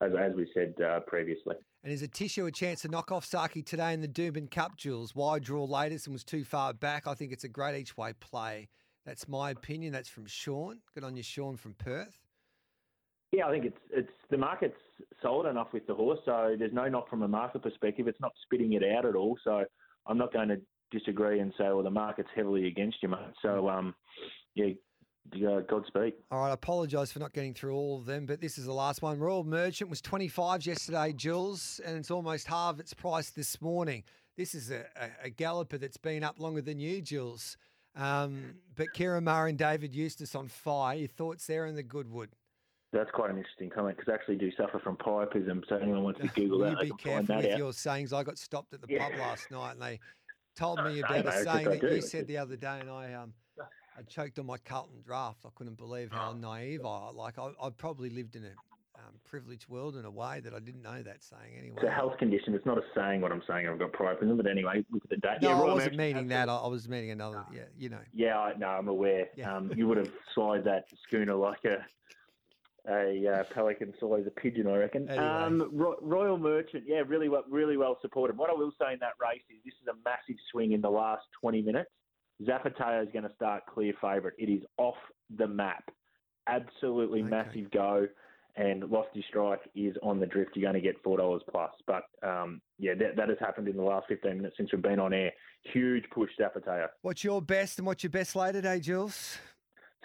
as, as we said uh, previously. And is Atishu a chance to knock off Zaaki today in the Doomben Cup, Jules? Wide draw latest and was too far back. I think it's a great each way play. That's my opinion. That's from Sean. Good on you, Sean from Perth. Yeah, I think it's it's the market's solid enough with the horse, so there's no knock from a market perspective. It's not spitting it out at all. So I'm not going to disagree and say, well, the market's heavily against you, mate. So um, yeah, Godspeed. All right, I apologise for not getting through all of them, but this is the last one. Royal Merchant was 25 yesterday, Jules, and it's almost half its price this morning. This is a, a, a galloper that's been up longer than you, Jules. Um, but Ciaron Maher and David Eustace on fire. Your thoughts there in the Goodwood? That's quite an interesting comment because I actually do suffer from priapism. So anyone wants to Google that, be careful with out. your sayings? I got stopped at the Yeah. pub last night and they told me about a saying that you said the other day, and I um I choked on my Carlton Draught. I couldn't believe how naive I like. I, I probably lived in a um, privileged world in a way that I didn't know that saying anyway. It's a health condition. It's not a saying what I'm saying. I've got priapism, but anyway, look at the date. no, yeah, I wasn't Merchant, meaning that. I, I was meaning another. Yeah, you know. Yeah, I, no, I'm aware. Yeah. Um, you would have swallowed that schooner like a a uh, pelican swallows a pigeon, I reckon. Anyway. Um, Ro- Royal Merchant, yeah, really well, really well supported. What I will say in that race is this is a massive swing in the last 20 minutes. Zapateo is going to start clear favourite. It is off the map. Absolutely Okay. massive go. And Lofty Strike is on the drift. You're going to get $4 plus. But um, yeah, that, that has happened in the last 15 minutes since we've been on air. Huge push, Zapateo. What's your best and what's your best later today, Jules?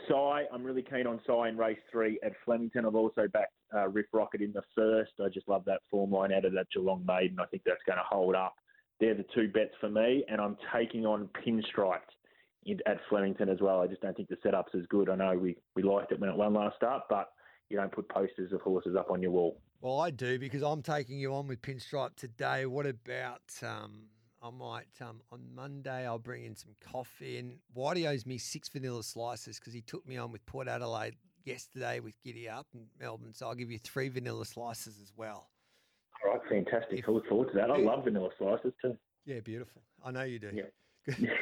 Psy, I'm really keen on Psy in race three at Flemington. I've also backed uh, Riff Rocket in the first. I just love that form line out of that Geelong maiden. I think that's going to hold up. They're the two bets for me, and I'm taking on Pinstriped in, at Flemington as well. I just don't think the setup's as good. I know we, we liked it when it won last start, but you don't put posters of horses up on your wall. Well, I do because I'm taking you on with Pinstripe today. What about um, I might um, on Monday I'll bring in some coffee and Whitey owes me six vanilla slices because he took me on with Port Adelaide yesterday with Giddy Up in Melbourne. So I'll give you three vanilla slices as well. All right, fantastic. I look forward to that. I love vanilla slices too. Yeah, beautiful. I know you do. Yeah.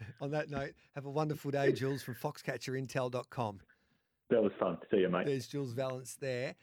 On that note, have a wonderful day, Jules from foxcatcherintel.com. That was fun. To see you, mate. There's Jules Vallance there.